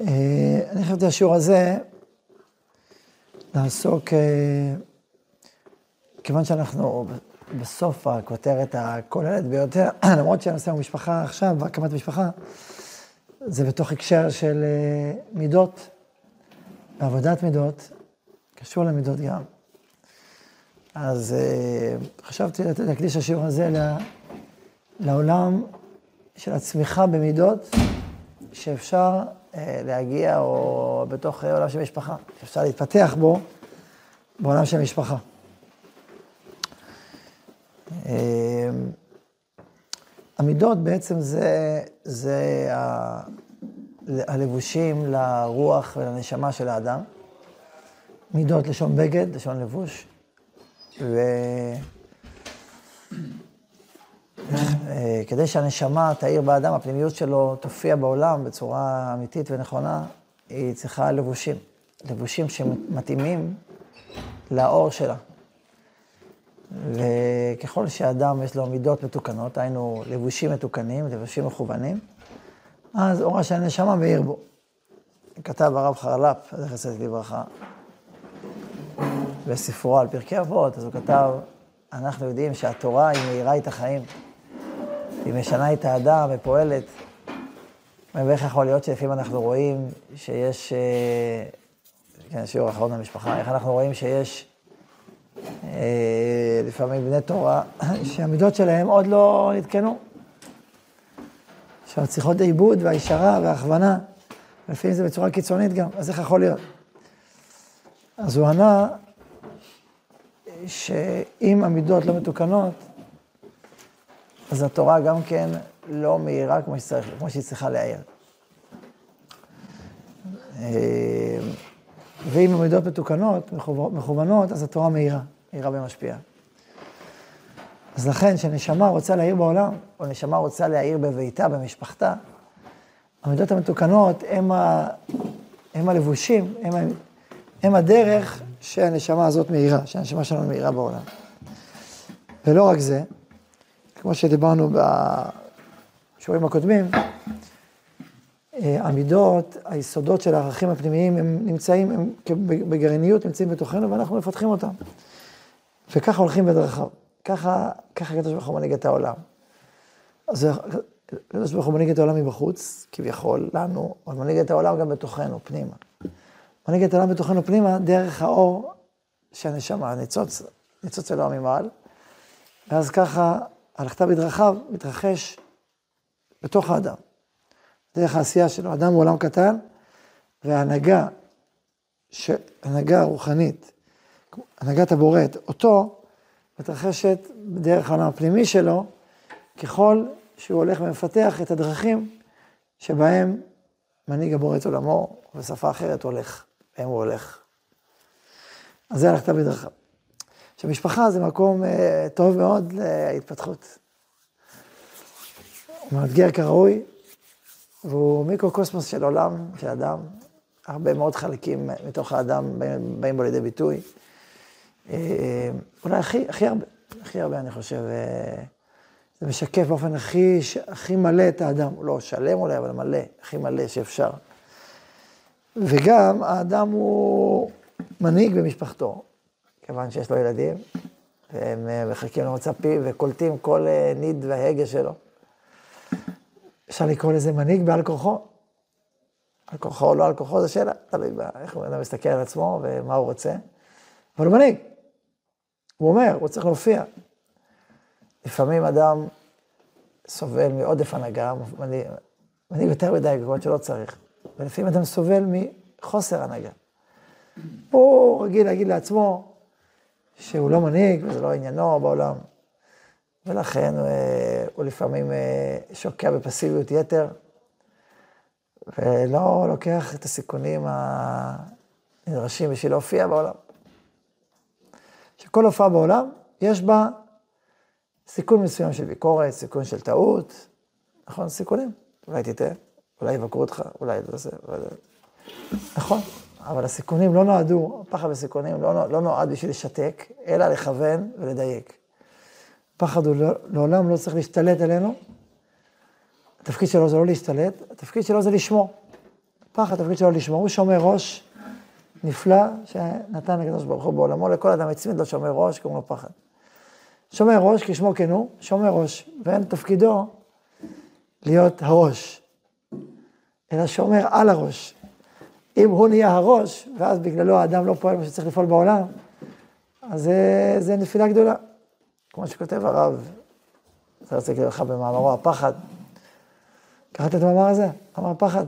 אה, אני חשבתי השיעור הזה לעסוק, אה, כיוון שאנחנו בסוף הכותרת הכוללת ביותר, למרות שהנושא הוא משפחה עכשיו, הקמת משפחה, זה בתוך הקשר של אה, מידות, עבודת מידות, קשור למידות גם. אז חשבתי להקדיש השיעור הזה לעולם של הצמיחה במידות, שאפשר להגיע, או בתוך עולם של משפחה, שאפשר להתפתח בו, בעולם של משפחה. אה, המידות בעצם זה, זה ה, הלבושים לרוח ולנשמה של האדם. מידות לשון בגד, לשון לבוש. ו... אה, כדי שהנשמה תאיר באדם, הפנימיות שלו תופיע בעולם בצורה אמיתית ונכונה, היא צריכה לבושים. לבושים שמתאימים לאור שלה. וככל שאדם יש לו מידות מתוקנות, היינו לבושים מתוקנים, לבושים מכוונים, אז אורה של הנשמה מאיר בו. כתב הרב חרל"פ, זכר צדיק לברכה, בספרו על פרקי אבות, אז הוא כתב, אנחנו יודעים שהתורה היא מאירה את החיים. היא משנה את האדם ופועלת. ואיך יכול להיות שלפעמים אנחנו רואים שיש, אה, כן, שיעור אחרון במשפחה, איך אנחנו רואים שיש אה, לפעמים בני תורה שהמידות שלהם עוד לא נתקנו. שעוד צריכות העיבוד והישרה וההכוונה, לפעמים זה בצורה קיצונית גם, אז איך יכול להיות? אז הוא ענה שאם המידות לא מתוקנות, אז התורה גם כן לא מאירה כמו שצריך, כמו שהיא צריכה להעיר. אה, ואם המידות מתוקנות, מכוונות, אז התורה מאירה, מאירה ומשפיעה. אז לכן, כשנשמה רוצה להעיר בעולם, או נשמה רוצה להעיר בביתה, במשפחתה, המידות המתוקנות הם, ה... הם הלבושים, הם. הם הדרך שהנשמה הזאת מאירה, שהנשמה שלנו מאירה בעולם. ולא רק זה, כמו שדיברנו בשיעורים הקודמים, אה, המידות, היסודות של הערכים הפנימיים, הם נמצאים, הם בגרעיניות נמצאים בתוכנו ואנחנו מפתחים אותם. וככה הולכים בדרכיו. ככה, ככה הקדוש ברוך הוא מנהיג את העולם. אז הקדוש ברוך הוא מנהיג את העולם מבחוץ, כביכול, לנו, אבל מנהיג את העולם גם בתוכנו, פנימה. מנהיג את העולם בתוכנו פנימה דרך האור שהנשמה, ניצוץ, ניצוץ אלוהים ממעל. ואז ככה הלכת בדרכיו מתרחש בתוך האדם, דרך העשייה שלו. אדם הוא עולם קטן, והנהגה, ש... הנהגה רוחנית, הנהגת הבוראת, אותו, מתרחשת בדרך העולם הפנימי שלו, ככל שהוא הולך ומפתח את הדרכים שבהם מנהיג הבורא עולמו, בשפה אחרת הולך, בהם הוא הולך. אז זה הלכת בדרכיו. עכשיו, משפחה זה מקום uh, טוב מאוד להתפתחות. הוא מאתגר כראוי, והוא מיקרוקוסמוס של עולם, של אדם. הרבה מאוד חלקים מתוך האדם באים, באים בו לידי ביטוי. Uh, אולי הכי, הכי הרבה, הכי הרבה, אני חושב, uh, זה משקף באופן הכי, הכי מלא את האדם. לא שלם אולי, אבל מלא, הכי מלא שאפשר. וגם האדם הוא מנהיג במשפחתו. כיוון שיש לו ילדים, והם אה, מחכים למוצא וקולטים כל אה, ניד והגה שלו. אפשר לקרוא לזה מנהיג בעל כורחו. על כורחו או לא על כורחו, זו שאלה, תלוי איך הוא מסתכל על עצמו ומה הוא רוצה. אבל הוא מנהיג. הוא אומר, הוא צריך להופיע. לפעמים אדם סובל מעודף הנהגה, מנהיג יותר מדי במקומות שלא צריך. ולפעמים אדם סובל מחוסר הנהגה. הוא רגיל להגיד לעצמו, שהוא לא מנהיג, וזה לא עניינו בעולם. ולכן אה, הוא לפעמים אה, שוקע בפסיביות יתר, ולא לוקח את הסיכונים הנדרשים בשביל להופיע בעולם. שכל הופעה בעולם, יש בה סיכון מסוים של ביקורת, סיכון של טעות, נכון? סיכונים. אולי תטעה, אולי יבקרו אותך, אולי לא זה, נכון. אבל הסיכונים לא נועדו, פחד וסיכונים לא, לא נועד בשביל לשתק, אלא לכוון ולדייק. פחד הוא לא, לעולם לא צריך להשתלט עלינו, התפקיד שלו זה לא להשתלט, התפקיד שלו זה לשמור. הפחד, התפקיד שלו לשמור, הוא שומר ראש נפלא שנתן לקדוש ברוך הוא בעולמו, לכל אדם הצמיד לו שומר ראש, קוראים לו פחד. שומר ראש, כשמו כן הוא, שומר ראש, ואין תפקידו להיות הראש, אלא שומר על הראש. אם הוא נהיה הראש, ואז בגללו האדם לא פועל מה שצריך לפעול בעולם, אז זה, זה נפילה גדולה. כמו שכותב הרב, זה רציתי לך במאמרו הפחד. קראת את המאמר הזה? אמר פחד.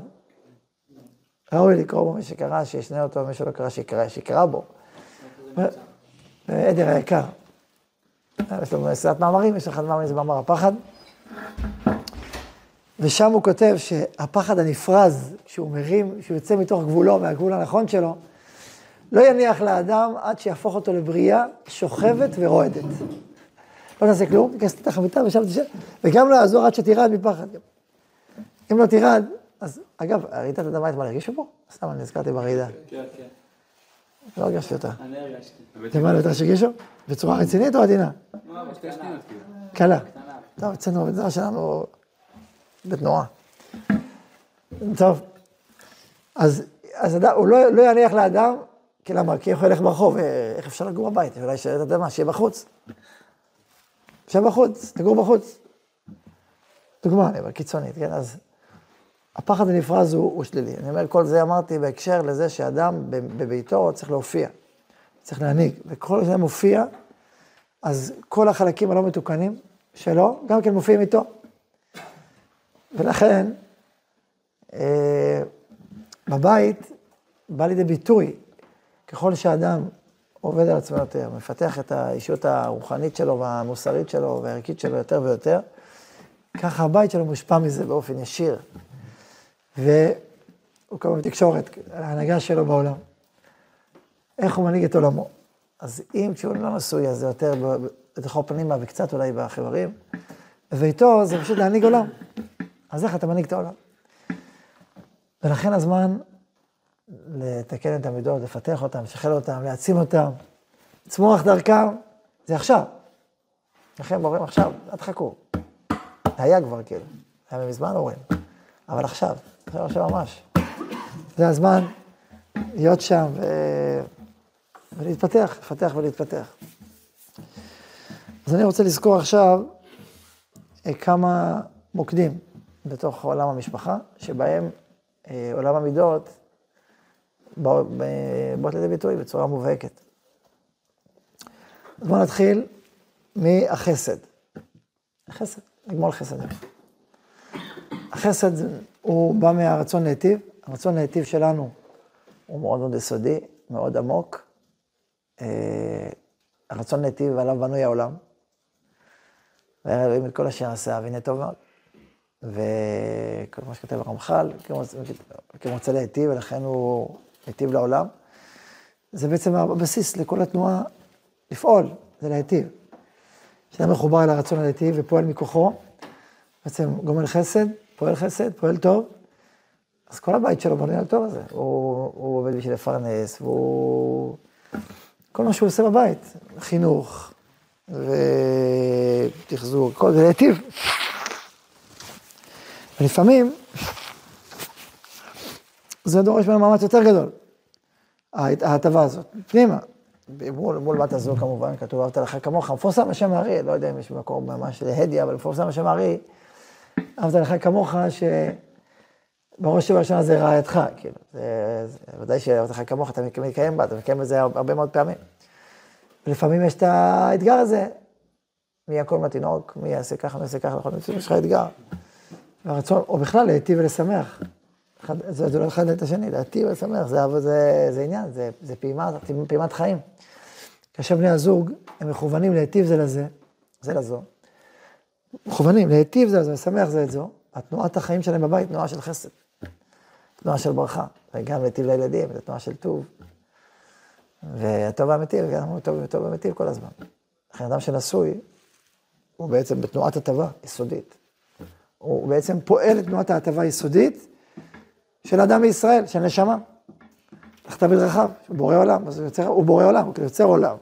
ראוי לקרוא בו מי שקרא, שישנה אותו, מי שלא קרא, שיקרא, שיקרא בו. עדר היקר. יש לו סדרת מאמרים, יש אחד מאמרים, זה מאמר הפחד. ושם הוא כותב שהפחד הנפרז, כשהוא מרים, כשהוא יוצא מתוך גבולו, מהגבול הנכון שלו, לא יניח לאדם עד שיהפוך אותו לבריאה שוכבת ורועדת. לא תעשה כלום, תיכנס לתחת המיטה ושם תשב, וגם לא יעזור עד שתירד מפחד. אם לא תירד, אז אגב, רעידת אדמה אתמול הרגישו פה? סתם, אני נזכרתי ברעידה. כן, כן. לא הרגשתי אותה. אני הרגשתי. אתם מה, יותר שהרגישו? בצורה רצינית או עדינה? לא, כאילו. קלה. טוב, אצלנו במדינה שלנו בתנועה. טוב, אז, אז הוא לא, לא יניח לאדם, כי למה? כי איך הוא ילך ברחוב, אה, איך אפשר לגור בבית? אולי שאתה יודע מה, שיהיה בחוץ. שיהיה בחוץ, תגור בחוץ. דוגמה, אני אומר, קיצונית, כן? אז הפחד הנפרז הוא, הוא שלילי. אני אומר, כל זה אמרתי בהקשר לזה שאדם בביתו צריך להופיע, צריך להנהיג, וכל זה מופיע, אז כל החלקים הלא מתוקנים שלו, גם כן מופיעים איתו. ולכן, אה, בבית בא לידי ביטוי, ככל שאדם עובד על עצמו יותר, מפתח את האישיות הרוחנית שלו והמוסרית שלו והערכית שלו יותר ויותר, ככה הבית שלו מושפע מזה באופן ישיר. והוא כמובן בתקשורת, ההנהגה שלו בעולם. איך הוא מנהיג את עולמו. אז אם כשהוא לא נשוי, אז זה יותר בתוכו פנימה וקצת אולי בחברים, ואיתו זה פשוט להנהיג עולם. אז איך אתה מנהיג את העולם? ולכן הזמן לתקן את המידות, לפתח אותם, לשחרר אותם, להעצים אותם, לצמוח דרכם, זה עכשיו. לכן אומרים עכשיו, אל תחכו. היה כבר כאילו, היה מזמן אומרים, אבל עכשיו, עכשיו עכשיו ממש. זה הזמן להיות שם ו... ולהתפתח, לפתח ולהתפתח. אז אני רוצה לזכור עכשיו אה, כמה מוקדים בתוך עולם המשפחה, שבהם אה, עולם המידות באות לידי ביטוי בצורה מובהקת. אז בואו נתחיל מהחסד. החסד, נגמור לחסד. החסד הוא בא מהרצון להיטיב, הרצון להיטיב שלנו הוא מאוד מאוד יסודי, מאוד עמוק. אה, הרצון להיטיב עליו בנוי העולם. ורואים את כל אשר עשה, והנה טוב מאוד. וכמו שכתב הרמח"ל, כמוצא להיטיב, ולכן הוא היטיב לעולם. זה בעצם הבסיס לכל התנועה לפעול, זה להיטיב. כשאדם מחובר אל הרצון להיטיב ופועל מכוחו, בעצם גומל חסד, פועל חסד, פועל טוב, אז כל הבית שלו בנוי על הטוב הזה. הוא, הוא עובד בשביל לפרנס, והוא... כל מה שהוא עושה בבית, חינוך ותחזור, כל זה להיטיב. ולפעמים זה דורש ממנו מאמץ יותר גדול, ההטבה הזאת, פנימה. מול, מול בת הזו כמובן, כתוב אהבת לך כמוך, מפורסם השם הארי, לא יודע אם יש מקום ממש להדיא, אבל מפורסם השם הארי, אהבת לך כמוך, שבראש ובראשונה זה רעייתך, כאילו, זה, זה ודאי שאהבת לך כמוך, אתה מקיים בה, אתה מקיים בזה הרבה מאוד פעמים. ולפעמים יש את האתגר הזה, מי יקום לתינוק, מי יעשה ככה, מי יעשה ככה, נכון, יש לך אתגר. והרצון, או בכלל להיטיב ולשמח. זה, זה לא אחד את השני, להיטיב ולשמח, זה, זה, זה עניין, זה, זה פעימה, פעימת חיים. כאשר בני הזוג, הם מכוונים להיטיב זה לזה, זה לזו. מכוונים להיטיב זה לזה, לשמח זה את זו. התנועת החיים שלהם בבית, תנועה של חסד. תנועה של ברכה. וגם להיטיב לילדים, זו תנועה של טוב. והטוב האמיתי, וגם הוא טוב וטוב אמיתי כל הזמן. לכן אדם שנשוי, הוא בעצם בתנועת הטבה יסודית. הוא בעצם פועל את תנועת ההטבה היסודית של אדם בישראל, של נשמה. תחת בדרכיו, הוא בורא עולם, אז הוא, יוצר, הוא בורא עולם, הוא יוצר עולם.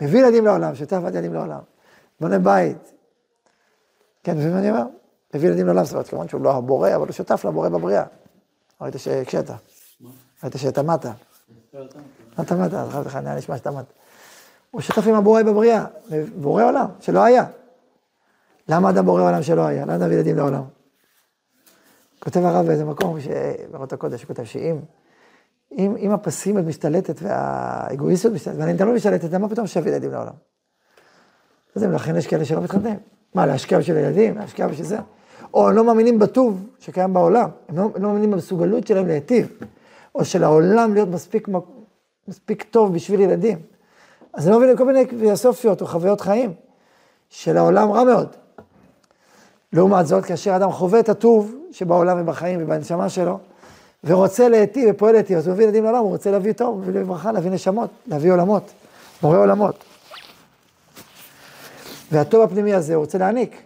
מביא ילדים לעולם, שותף עד ילדים לעולם. בונה בית. כן, מבין מה אני אומר? מביא ילדים לעולם, זאת אומרת, כמובן שהוא לא הבורא, אבל הוא שותף לבורא בבריאה. ראית שהקשית. ראית שאתה מטה. אתה מטה, אז כך נראה נשמע שאתה מטה. הוא שותף עם הבורא בבריאה, בורא עולם, שלא היה. למה אדם בורא עולם שלא היה? למה אדם ילדים לעולם? כותב הרב באיזה מקום, בארות הקודש, הוא כותב שאם אם, אם הפסימיות משתלטת והאגואיסטיות משתלטת, והנהנתנות לא משתלטת, למה פתאום שווה ילדים לעולם? אז לכן יש כאלה שלא מתחתנים. מה, להשקיע בשביל ילדים? להשקיע בשביל זה? או הם לא מאמינים בטוב שקיים בעולם, הם לא, לא מאמינים במסוגלות שלהם להיטיב, או של העולם להיות מספיק, מספיק טוב בשביל ילדים. אז הם לא מבינים כל מיני פילוסופיות או חוויות חיים של העולם רע מאוד. לעומת זאת, כאשר אדם חווה את הטוב שבעולם ובחיים ובנשמה שלו, ורוצה להיטיב ופועל להיטיב, אז הוא מביא ילדים לעולם, הוא רוצה להביא טוב, להביא לברכה, להביא נשמות, להביא עולמות, בורא עולמות. והטוב הפנימי הזה הוא רוצה להעניק,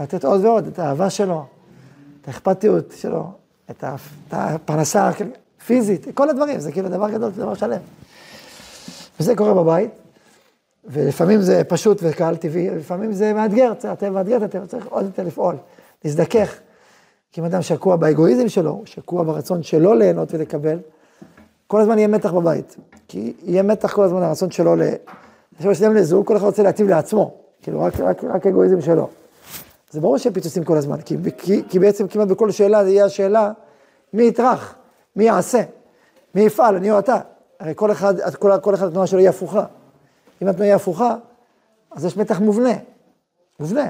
לתת עוד ועוד, את האהבה שלו, את האכפתיות שלו, את הפרנסה הפיזית, כל הדברים, זה כאילו דבר גדול, זה דבר שלם. וזה קורה בבית, ולפעמים זה פשוט וקהל טבעי, לפעמים זה מאתגר, הטבע מאתגר את הטבע, צריך עוד יותר לפעול, להזדכך. כי אם אדם שקוע באגואיזם שלו, שקוע ברצון שלו ליהנות ולקבל, כל הזמן יהיה מתח בבית. כי יהיה מתח כל הזמן, הרצון שלו ל... עכשיו יש להם לזוג, כל אחד רוצה להטיב לעצמו, כאילו רק, רק, רק אגואיזם שלו. זה ברור שיהיה פיצוצים כל הזמן, כי, כי, כי בעצם כמעט בכל שאלה זה יהיה השאלה, מי יטרח, מי יעשה, מי יפעל, אני או אתה. הרי כל אחד, כל, כל אחד התנועה שלו היא הפוכה. אם היא הפוכה, אז יש מתח מובנה, מובנה.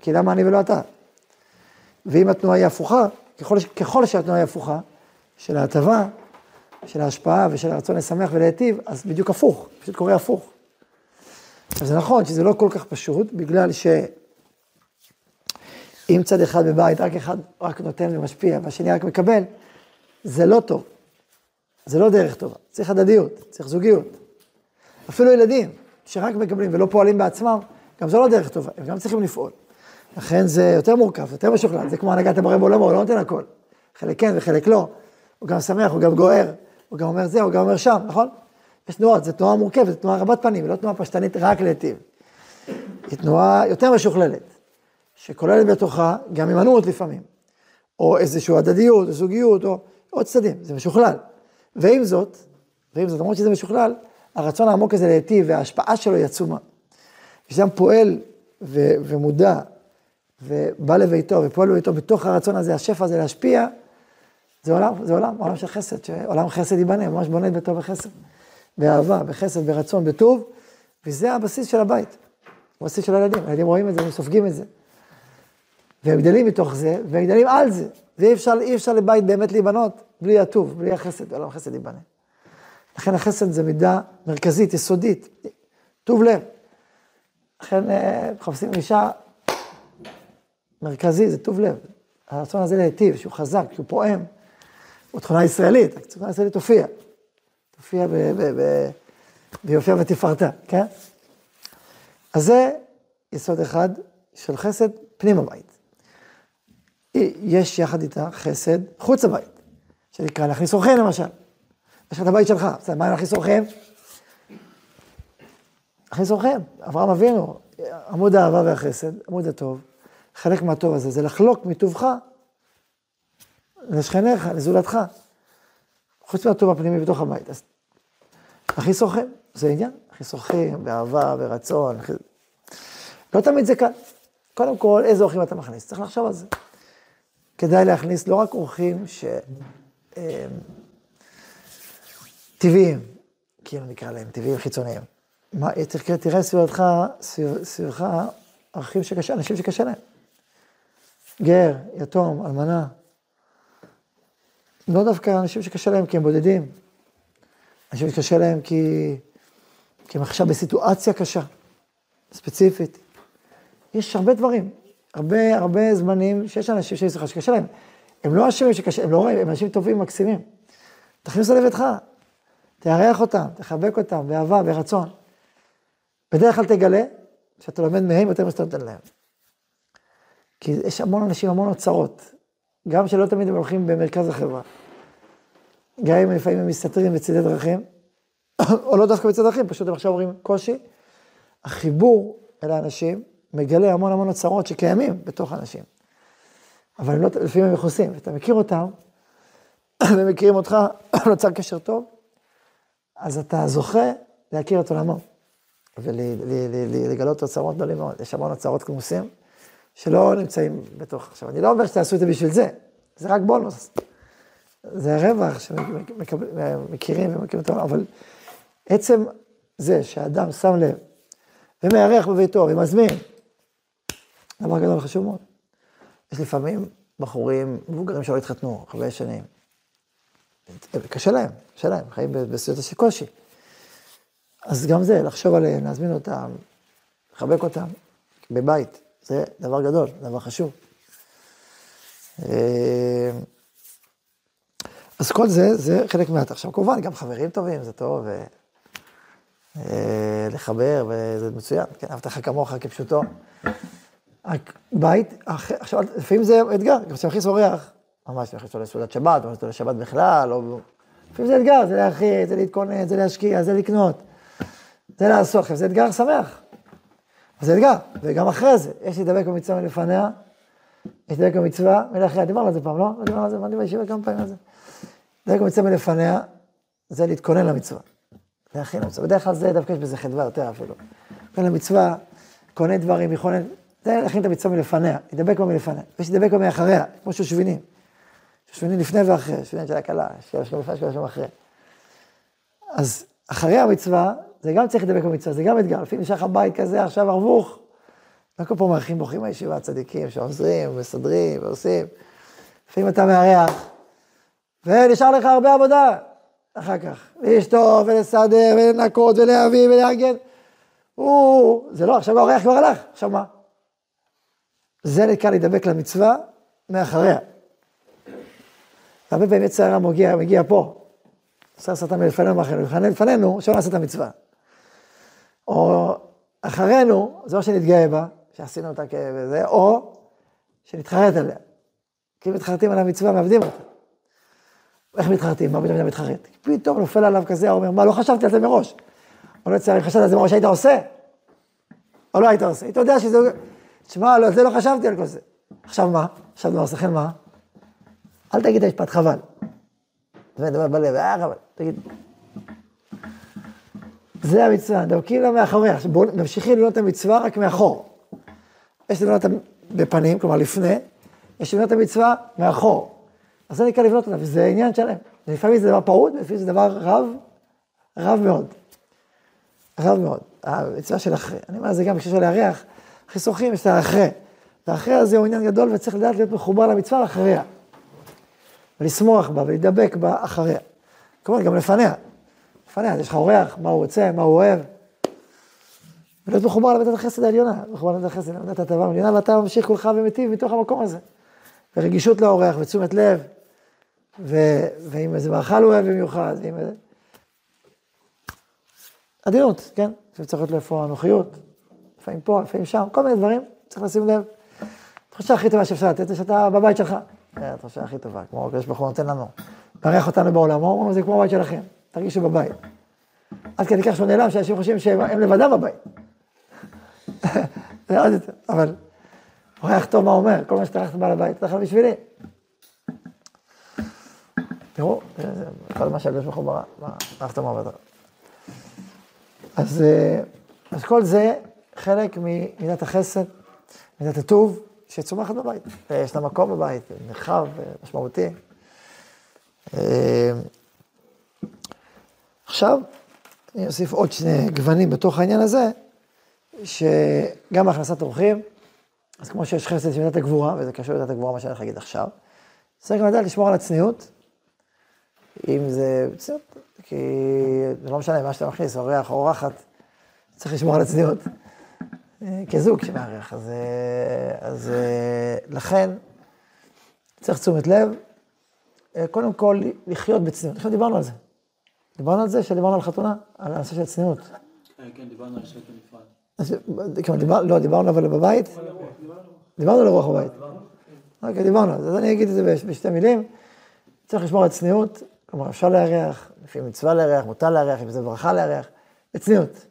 כי למה אני ולא אתה? ואם התנועה היא הפוכה, ככל, ככל שהתנועה היא הפוכה, של ההטבה, של ההשפעה ושל הרצון לשמח ולהיטיב, אז בדיוק הפוך, פשוט קורה הפוך. אז זה נכון שזה לא כל כך פשוט, בגלל שאם צד אחד בבית, רק אחד רק נותן ומשפיע, והשני רק מקבל, זה לא טוב. זה לא דרך טובה. צריך הדדיות, צריך זוגיות. אפילו ילדים שרק מקבלים ולא פועלים בעצמם, גם זו לא דרך טובה, הם גם צריכים לפעול. לכן זה יותר מורכב, יותר משוכלל, זה כמו הנהגת הבורא בעולמו, הוא לא נותן הכל. חלק כן וחלק לא, הוא גם שמח, הוא גם גוער, הוא גם אומר זה, הוא גם אומר שם, נכון? יש תנועות, זו תנועה מורכבת, זו תנועה רבת פנים, היא לא תנועה פשטנית רק להיטיב. היא תנועה יותר משוכללת, שכוללת בתוכה גם הימנעות לפעמים, או איזושהי הדדיות, או זוגיות, או עוד צדדים, זה משוכלל. ועם זאת, ועם זאת, למרות שזה משוכלל, הרצון העמוק הזה להיטיב וההשפעה שלו היא עצומה. כשאדם פועל ו- ומודע ובא לביתו ופועל בביתו בתוך הרצון הזה, השפע הזה להשפיע, זה עולם, זה עולם, עולם של חסד, שעולם חסד ייבנה, ממש בונה את ביתו בחסד, באהבה, בחסד, ברצון, בטוב, וזה הבסיס של הבית, הבסיס של הילדים, הילדים רואים את זה, הם סופגים את זה. והם גדלים מתוך זה, והם גדלים על זה, ואי אפשר, אפשר לבית באמת להיבנות בלי הטוב, בלי החסד, עולם חסד ייבנה. לכן החסד זה מידה מרכזית, יסודית, טוב לב. לכן אה, מחפשים אישה מרכזי, זה טוב לב. הרצון הזה להיטיב, שהוא חזק, שהוא פועם, הוא תכונה ישראלית, התכונה הישראלית תופיע. תופיע ביופיע ותפארתה, כן? אז זה יסוד אחד של חסד פנים הבית. יש יחד איתה חסד חוץ הבית, שנקרא להכניס אורחים למשל. יש לך את הבית שלך, בסדר, מה עם להכניס אורחים? להכניס אורחים, אברהם אבינו, עמוד האהבה והחסד, עמוד הטוב, חלק מהטוב הזה זה לחלוק מטובך לשכניך, לזולתך. חוץ מהטוב הפנימי בתוך הבית. אז הכי סוחם, זה עניין. הכי סוחם, באהבה, ברצון. הכי... לא תמיד זה קל. קודם כל, איזה אורחים אתה מכניס? צריך לחשוב על זה. כדאי להכניס לא רק אורחים ש... טבעיים, כאילו נקרא להם, טבעיים חיצוניים. מה, תראה, תראה סביבך, סביבך ערכים שקשה, אנשים שקשה להם. גר, יתום, אלמנה. לא דווקא אנשים שקשה להם כי הם בודדים. אנשים שקשה להם כי, כי הם עכשיו בסיטואציה קשה, ספציפית. יש הרבה דברים, הרבה הרבה זמנים שיש אנשים שיש לך שקשה להם. הם לא אשמים שקשה, הם לא רואים, הם אנשים טובים, מקסימים. תכניס לביתך, תארח אותם, תחבק אותם, באהבה, ברצון. בדרך כלל תגלה שאתה לומד מהם יותר ממה שאתה נותן להם. כי יש המון אנשים, המון אוצרות, גם שלא תמיד הם הולכים במרכז החברה. גם אם לפעמים הם מסתתרים בצדי דרכים, או לא דווקא בצדי דרכים, פשוט הם עכשיו אומרים קושי. החיבור אל האנשים מגלה המון המון אוצרות שקיימים בתוך האנשים. אבל לא, לפעמים הם מכוסים, ואתה מכיר אותם, ומכירים אותך, נוצר קשר טוב, אז אתה זוכה להכיר את עולמו, ולגלות אוצרות גדולים מאוד. יש המון אוצרות כמוסים, שלא נמצאים בתוך... עכשיו, אני לא אומר שתעשו את זה בשביל זה, זה רק בונוס. זה הרווח שמכירים ומכירים את העולם, אבל עצם זה שאדם שם לב ומארח בביתו ומזמין, דבר גדול חשוב מאוד. יש לפעמים בחורים מבוגרים שלא התחתנו הרבה שנים. קשה להם, קשה להם, חיים בסיוטה של קושי. אז גם זה, לחשוב עליהם, להזמין אותם, לחבק אותם בבית, זה דבר גדול, דבר חשוב. אה, אז כל זה, זה חלק מהת... עכשיו, כמובן, גם חברים טובים, זה טוב, ו... אה, לחבר, וזה מצוין, כן, לך כמוך כפשוטו. בית, עכשיו, לפעמים זה אתגר, גם כשאתה מכניס אורח, ממש מכניס אותו לסעודת שבת, או לשבת בכלל, או... לפעמים זה אתגר, זה להכין, זה להתכונן, זה להשקיע, זה לקנות, זה לעשות, זה אתגר שמח. זה אתגר, וגם אחרי זה, יש להידבק במצווה מלפניה, יש להידבק במצווה מלאחריה, דיברנו על זה פעם, לא? לא דיברנו על זה, אמרתי בישיבה כמה פעמים על זה. להידבק במצווה מלפניה, זה להתכונן למצווה. להכין למצווה, בדרך כלל זה דווקא יש בזה חדווה יותר אפילו. להתכונן למצווה, קונה דברים, יכונן, זה להכין את המצווה מלפניה, להידבק בה מלפניה, ויש להידבק בה מאחריה, כמו שושבינים. שושבינים לפני ואחרי, שושבינים של הכלה, יש כאלה שלום לפני, יש כאלה שלום אחרי. אז אחרי המצווה, זה גם צריך לדבק במצווה, זה גם אתגר. לפעמים נשאר לך בית כזה עכשיו ערבוך. לא כל פעם מארחים בוכים בישיבה הצדיקים שעוזרים, מסדרים ועושים. לפעמים אתה מארח, ונשאר לך הרבה עבודה אחר כך. לשטוף ולסדר ולנקות ולהביא ולארגן. הוא, זה לא, עכשיו האורח כבר הלך, עכשיו מה? זה נקרא להידבק למצווה מאחריה. הרבה פעמים יצר הרע מגיע, מגיע פה. עשה שטן מלפנינו מאחרינו, לפנינו, שלא נעשה את המצווה. או אחרינו, זו שנתגאה בה, שעשינו אותה כזה, או שנתחרט עליה. כי מתחרטים על המצווה, מאבדים אותה. איך מתחרטים? מה פתאום מתחרט? פתאום נופל עליו כזה, אומר, מה, לא חשבתי על זה מראש. או לא צריך, חשבתי על זה מראש, היית עושה? או לא היית עושה? היית יודע שזה... תשמע, לא, זה לא חשבתי על כל זה. עכשיו מה? עכשיו מה, לכן מה? אל תגיד את המשפט חבל. זה מדבר בלב, אה חבל. תגיד, זה המצווה, דבקים לה מאחוריה. עכשיו בואו נמשיכי ללמוד את המצווה רק מאחור. יש ללמוד אותה בפנים, כלומר לפני, יש ללמוד את המצווה מאחור. אז זה נקרא לבנות אותה, וזה עניין שלם. לפעמים זה דבר פעוט, ולפעמים זה דבר רב, רב מאוד. רב מאוד. המצווה של אחרי. אני אומר, זה גם כשיש לארח, חיסוכים יש את האחרי. והאחרי הזה הוא עניין גדול, וצריך לדעת להיות מחובר למצווה לאחריה. ולשמוח בה, ולהידבק בה אחריה. כמובן, גם לפניה. לפניה, יש לך אורח, מה הוא רוצה, מה הוא אוהב. ולהיות מחובר למידת החסד העליונה, מחובר למידת החסד, למידת הטבה העליונה, ואתה ממשיך כולך ומטיב מתוך המקום הזה. ורגישות לאורח, ותשומת לב, ו... ואם איזה מאכל הוא אוהב במיוחד, ואם איזה... עדינות, כן? צריך להיות לאיפה הנוחיות, לפעמים פה, לפעמים שם, כל מיני דברים, צריך לשים לב. התחושה הכי טובה שאפשר לתת זה שאתה בבית שלך. התחושה הכי טובה, כמו הקדוש ברוך הוא נותן לנו. מארח אותנו בעולמו, אומרים זה כמו בבית שלכם. תרגישו בבית. עד כדי כך שהוא נעלם, שאנשים חושבים שהם לבדם בבית. זה עוד יותר, אבל אורח טוב מה אומר, כל מה שטרחת בעל הבית, אתה יכול בשבילי. תראו, כל מה שהקדוש ברוך הוא ברא, מה אורח טוב מה. אז, אה, אז כל זה חלק ממידת החסד, מידת הטוב, שצומחת בבית. יש לה מקום בבית, נרחב, משמעותי. אה, עכשיו, אני אוסיף עוד שני גוונים בתוך העניין הזה, שגם הכנסת אורחים, אז כמו שיש חסד של מידת הגבורה, וזה קשור למידת הגבורה, מה שאני הולך להגיד עכשיו, צריך לדעת לשמור על הצניעות, אם זה צניעות, כי זה לא משנה מה שאתה מכניס, אורח או אורחת, צריך לשמור על הצניעות. כזוג שמארח, אז, אז לכן צריך תשומת לב, קודם כל לחיות בצניעות, עכשיו דיברנו על זה. דיברנו על זה, שדיברנו על חתונה, על הנושא של צניעות. אה, כן, דיברנו על שקל נפרד. לא, דיברנו אבל בבית? דיברנו על רוח בבית. אוקיי, דיברנו, אז אני אגיד את זה בשתי מילים. צריך לשמור על צניעות, כלומר, אפשר לארח, לפי מצווה לארח, מותר לארח, אם זה ברכה לארח, בצניעות.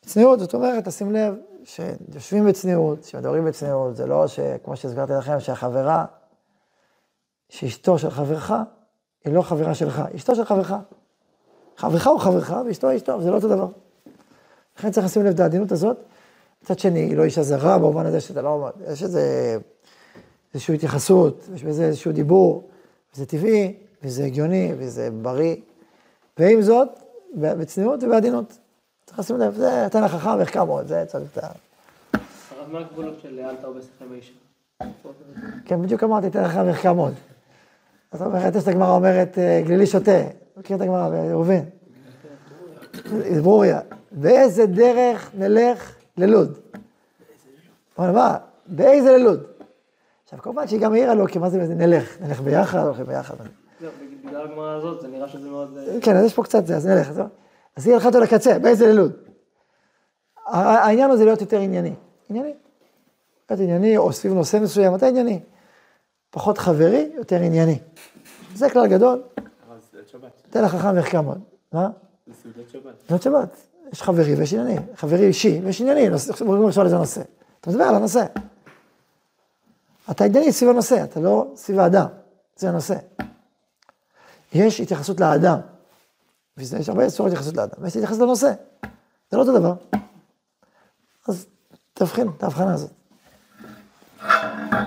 צניעות, זאת אומרת, תשים לב, שיושבים בצניעות, שמדברים בצניעות, זה לא שכמו שהסברתי לכם, שהחברה, שאשתו של חברך, היא לא חברה שלך, אשתו של חברך. חברך הוא חברך ואשתו אשתו, זה לא אותו דבר. לכן צריך לשים לב את העדינות הזאת. מצד שני, היא לא אישה זרה במובן הזה שאתה לא... יש איזה... איזושהי התייחסות, יש בזה איזשהו דיבור, וזה טבעי, וזה הגיוני, וזה בריא. ועם זאת, בצניעות ובעדינות. צריך לשים לב, זה תן לחכם ויחכם עוד, זה צריך את ה... הרב, מה הגבולות של אל תרבה שיחה עם האישה? כן, בדיוק אמרתי, תן ויחכם עוד. זאת אומרת, יש את הגמרא אומרת, אה, גלילי שותה. מכיר את הגמרא, ראובן? ברוריה. באיזה דרך נלך ללוד? אבל מה, באיזה ללוד? עכשיו, כמובן שהיא גם העירה לו, כי מה זה נלך? נלך ביחד, הולכים ביחד. זהו, בגלל הגמרא הזאת, זה נראה שזה מאוד... אה, כן, אז יש פה קצת זה, אז נלך. אז- היא הלכה אותו לקצה, באיזה ללוד? העניין הוא זה להיות יותר ענייני. ענייני. להיות ענייני, או סביב נושא מסוים, אתה ענייני. פחות חברי, יותר ענייני. זה כלל גדול, אבל סעודת שבת. תן לחכם ויחכם עוד. מה? זה סעודת שבת. זאת שבת. יש חברי ויש ענייני. חברי אישי ויש ענייני. נושא- עכשיו איזה נושא. אתה מדבר על הנושא. אתה ענייני סביב הנושא, אתה לא סביב האדם. זה הנושא. יש התייחסות לאדם. יש הרבה צורות התייחסות לאדם. ויש התייחסות לנושא. זה לא אותו דבר. אז תבחין את ההבחנה הזאת.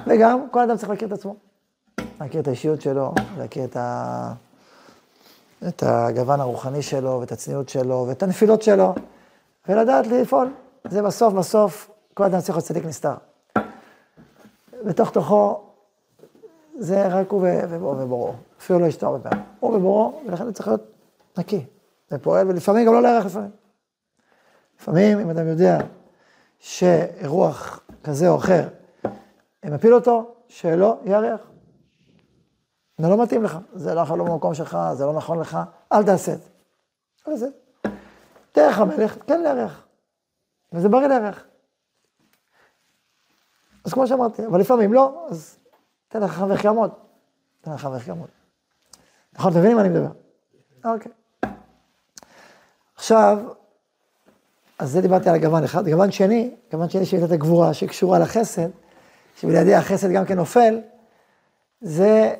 וגם, כל אדם צריך להכיר את עצמו. להכיר את האישיות שלו, להכיר את ה... את הגוון הרוחני שלו, ואת הצניעות שלו, ואת הנפילות שלו, ולדעת לפעול. זה בסוף, בסוף, כל אדם צריך להיות צדיק נסתר. בתוך תוכו, זה רק הוא ו- ובו- ובוראו. אפילו לא אשתו הרבה פעמים. הוא ובוראו, ולכן הוא צריך להיות נקי. ופועל, ולפעמים גם לא להיערך לפעמים. לפעמים, אם אדם יודע שאירוח כזה או אחר מפיל אותו, שלא יארח. זה לא מתאים לך, זה לא יכול במקום שלך, זה לא נכון לך, אל תעשה את זה. אל. דרך המלך, כן לארח. וזה בריא לארח. אז כמו שאמרתי, אבל לפעמים לא, אז תן לך חבר יעמוד. תן לך חבר יעמוד. נכון, אתם מבינים מה אני מדבר? אוקיי. עכשיו, אז זה דיברתי על הגוון אחד. גוון שני, גוון שני של מידת הגבורה, שקשורה לחסד, שבלעדי החסד גם כן נופל, זה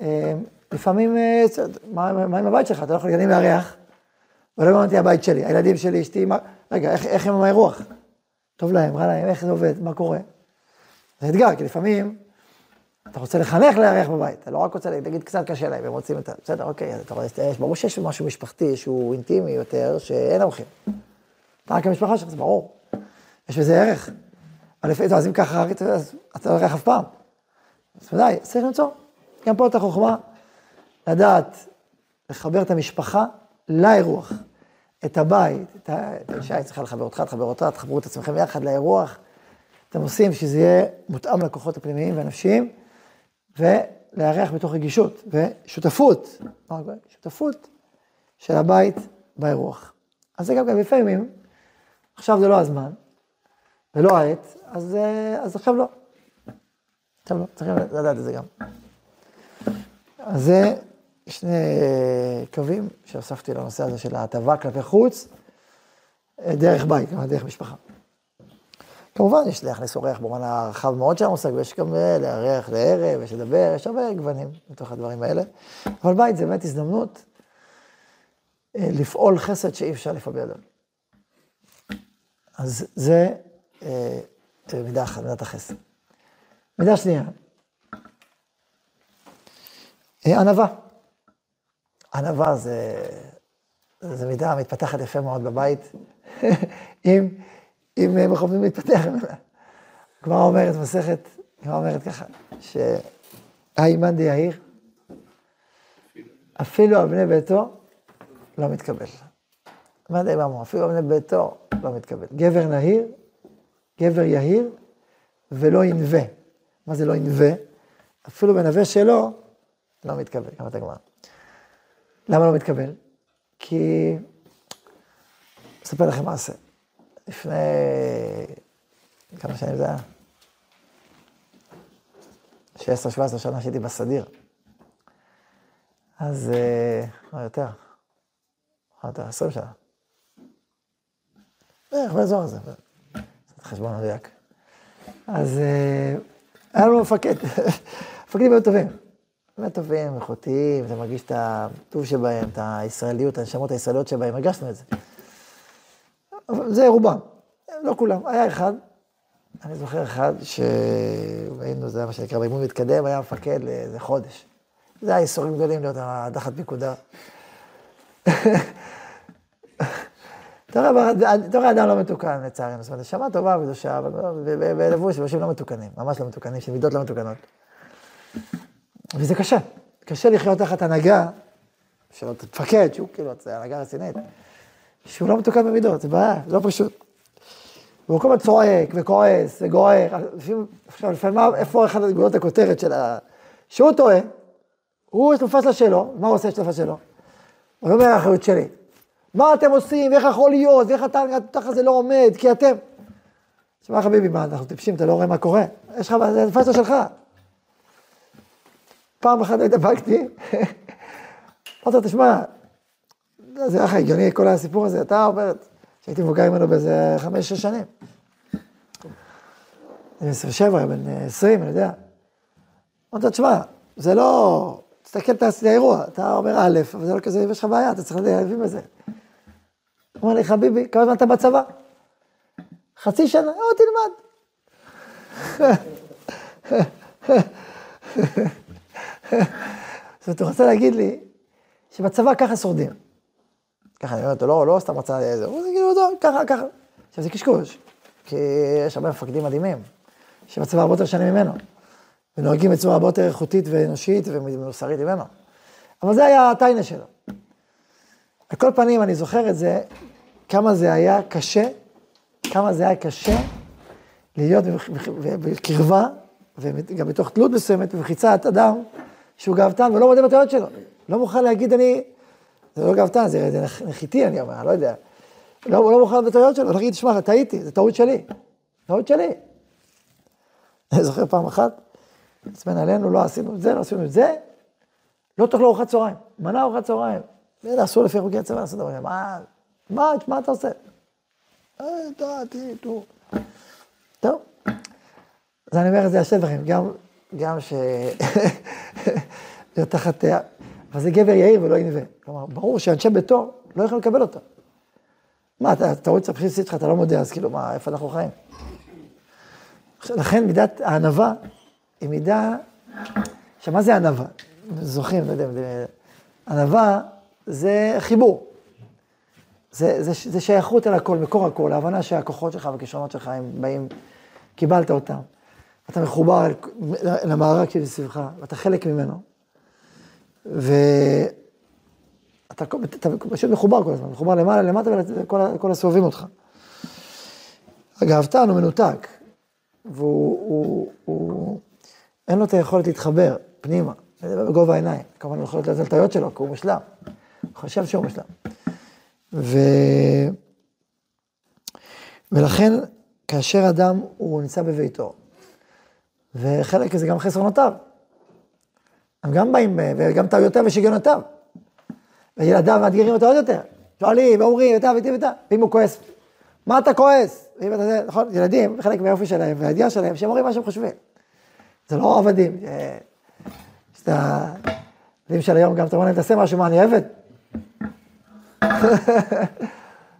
אה, לפעמים, אה, מה, מה עם הבית שלך? אתה לא יכול לגנים לארח, ולא הבנתי הבית שלי, הילדים שלי, אשתי, רגע, איך, איך הם עם האירוח? טוב להם, רע להם, איך זה עובד, מה קורה? זה אתגר, כי לפעמים אתה רוצה לחנך לארח בבית, אתה לא רק רוצה להגיד, קצת קשה להם, הם רוצים את ה... בסדר, אוקיי, אז אתה רואה, ברור שיש משהו משפחתי שהוא אינטימי יותר, שאין אורחים. אתה רק המשפחה שלך, זה ברור. יש בזה ערך. אבל לפעמים, אז אם ככה, אז אתה לא הולך אף פעם. אז ודאי, צריך למצוא. גם פה את החוכמה, לדעת לחבר את המשפחה לאירוח. את הבית, את האישה, היא צריכה לחבר אותך, תחבר אותה, תחברו את עצמכם יחד לאירוח. אתם עושים שזה יהיה מותאם לכוחות הפנימיים והנפשיים, ולארח מתוך רגישות ושותפות, שותפות של הבית באירוח. אז זה גם כן לפעמים, עכשיו זה לא הזמן, ולא העת, אז, אה, אז עכשיו לא. עכשיו לא, צריכים לדעת את זה גם. אז זה שני קווים שהוספתי לנושא הזה של ההטבה כלפי חוץ, דרך בית, דרך משפחה. כמובן, יש להכניס אורח במובן הרחב מאוד של המושג, ויש גם אה, לארח לערב, יש לדבר, יש הרבה גוונים בתוך הדברים האלה. אבל בית זה באמת הזדמנות אה, לפעול חסד שאי אפשר לפעול בידם. אז זה אה, אה, מידה אחת, מידת החסד. מידה שנייה, ענווה. ענווה זה, זה מידה מתפתחת יפה מאוד בבית, אם, אם אה, מכוונים להתפתח ממנה. הגמרא אומרת, מסכת, הגמרא אומרת ככה, שהאימן די יאיר, אפילו על בני ביתו לא מתקבל. מה די אמרו? אפילו על בני ביתו לא מתקבל. גבר נהיר, גבר יהיר, ולא ינווה. מה זה לא ינווה? אפילו בנווה שלו לא מתקבל, גם את הגמרא. למה לא מתקבל? כי... אספר לכם מעשה. לפני... כמה שנים זה היה? 16-17 שנה שהייתי בסדיר. אז... לא יותר. יותר, 20 שנה. בערך באזור הזה. קצת חשבון מדויק. אז אה, היה לנו מפקד. מפקדים היו טובים. באמת טובים, איכותיים, אתה מרגיש את הטוב שבהם, את הישראליות, הנשמות הישראליות שבהם, הרגשנו את זה. זה רובם, לא כולם. היה אחד, אני זוכר אחד שהיינו, זה היה מה שנקרא, באימון מתקדם, היה מפקד לאיזה חודש. זה היה ייסורים גדולים להיות הדחת פיקודה. אתה רואה אדם לא מתוקן, לצערנו. זאת אומרת, נשמה טובה וקדושה, ולבוש, אנשים לא מתוקנים, ממש לא מתוקנים, של מידות לא מתוקנות. וזה קשה. קשה לחיות תחת הנהגה, שלא תפקד, שהוא כאילו, זה הנהגה רצינית, שהוא לא מתוקן במידות, זה בעיה, זה לא פשוט. והוא כל הזמן צועק וכועס וגוער. עכשיו, לפעמים, איפה אחת הגבולות הכותרת של ה... שהוא טועה, הוא יש לו פסלה שלו, מה הוא עושה יש לו פסלה שלו? הוא אומר, האחריות שלי. מה אתם עושים, ואיך יכול להיות, ואיך אתה, התותח הזה לא עומד, כי אתם... תשמע חביבי, מה, אנחנו טיפשים, אתה לא רואה מה קורה? יש לך, זה פסלה שלך. פעם אחת התאפקתי, אמרתי לו, תשמע, זה היה לך הגיוני, כל הסיפור הזה, אתה אומר, שהייתי מבוגר ממנו באיזה חמש-שש שנים. בן 27, בן 20, אני יודע. אמרתי לו, תשמע, זה לא... תסתכל את האירוע, אתה אומר א', אבל זה לא כזה, יש לך בעיה, אתה צריך להבין בזה. הוא אומר לי, חביבי, כמה זמן אתה בצבא? חצי שנה, או, תלמד. זאת אומרת, הוא רוצה להגיד לי שבצבא ככה שורדים. ככה אני אומר אותו, לא, לא סתם רצה איזה, הוא כאילו אותו, ככה, ככה. עכשיו זה קשקוש, כי יש הרבה מפקדים מדהימים, שבצבא הרבה יותר שנים ממנו, ונוהגים בצורה הרבה יותר איכותית ואנושית ומוסרית ממנו. אבל זה היה הטיינה שלו. על כל פנים, אני זוכר את זה, כמה זה היה קשה, כמה זה היה קשה להיות בקרבה, וגם בתוך תלות מסוימת, במחיצת אדם שהוא גאוותן ולא מודה בטעויות שלו. לא מוכן להגיד, אני, זה לא גאוותן, זה, נחיתי, אני אומר, לא יודע. לא, לא מוכן בטעויות שלו, להגיד, שמע, טעיתי, זה טעות שלי. טעות שלי. אני זוכר פעם אחת, עצמן עלינו, לא עשינו את זה, לא עשינו את זה, לא תאכלו ארוחת צהריים, מנה ארוחת צהריים. זה אסור לפי חוקי הצבא לעשות דברים, מה, מה, מה אתה עושה? אה, טוב. אז אני אומר את זה על שני דברים, גם, גם ש... להיות תחת... אבל זה גבר יאיר ולא ינווה. כלומר, ברור שאנשי ביתו לא יכולים לקבל אותו. מה, אתה, אתה רואה את הבסיסית שלך, אתה לא מודה, אז כאילו, מה, איפה אנחנו חיים? לכן מידת הענווה היא מידה... עכשיו, מה זה ענווה? זוכרים, לא יודע, ענווה זה חיבור. זה, זה, זה שייכות אל הכל, מקור הכל, ההבנה שהכוחות שלך והכישרונות שלך הם באים, קיבלת אותם. אתה מחובר למארג שבסביבך, ואתה חלק ממנו. ואתה פשוט מחובר כל הזמן, מחובר למעלה, למטה ולכל הסובבים אותך. הגאוותן הוא מנותק, והוא, הוא, הוא, אין לו את היכולת להתחבר פנימה, בגובה העיניים. כמובן הוא יכול להיות על טעויות שלו, כי הוא מושלם. הוא חושב שהוא מושלם. ו... ולכן, כאשר אדם הוא נמצא בביתו, וחלק זה גם חסרונותיו, הם גם באים, וגם טעויותיו ושגיונותיו. וילדיו מאתגרים אותו עוד יותר. שואלים ואומרים, ואתה ואתה ואתה, ואם הוא כועס, מה אתה כועס? ואם אתה נכון, ילדים, חלק מהיופי שלהם והידיעה שלהם, שהם אומרים מה שהם חושבים. זה לא עבדים. יש את הילדים של היום, גם אתה אומר להם, תעשה משהו, מה, אני עבד?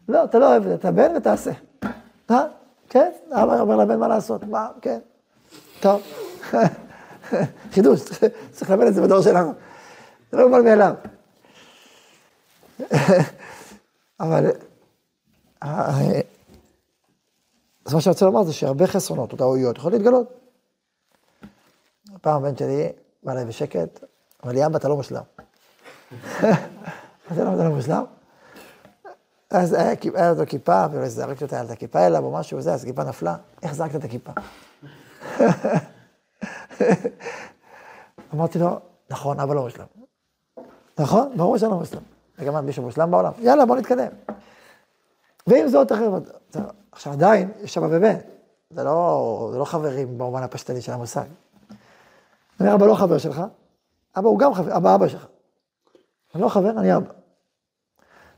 לא, אתה לא עבד, אתה בן ותעשה. אה? כן? אבא אומר לבן מה לעשות, מה, כן. טוב. חידוש, צריך ללמד את זה בדור שלנו. זה לא מובן מאליו. אבל אז מה שאני רוצה לומר זה שהרבה חסרונות או טעויות יכולות להתגלות. פעם הבן שלי בא אליי בשקט, לי, אבא, אתה לא מושלם. אתה לא מושלם? אז היה לו כיפה, ואולי זרקתי אותה על הכיפה אליו או משהו וזה, אז הכיפה נפלה. איך זרקת את הכיפה? אמרתי לו, נכון, אבא לא מושלם. נכון? ברור שאני לא מושלם. וגם מישהו מושלם בעולם. יאללה, בוא נתקדם. ועם זאת, עכשיו עדיין, יש אבא ובן. זה לא, זה לא חברים במובן הפשטני של המושג. אני אומר, אבא לא חבר שלך, אבא הוא גם חבר, אבא אבא שלך. אני לא חבר, אני אבא.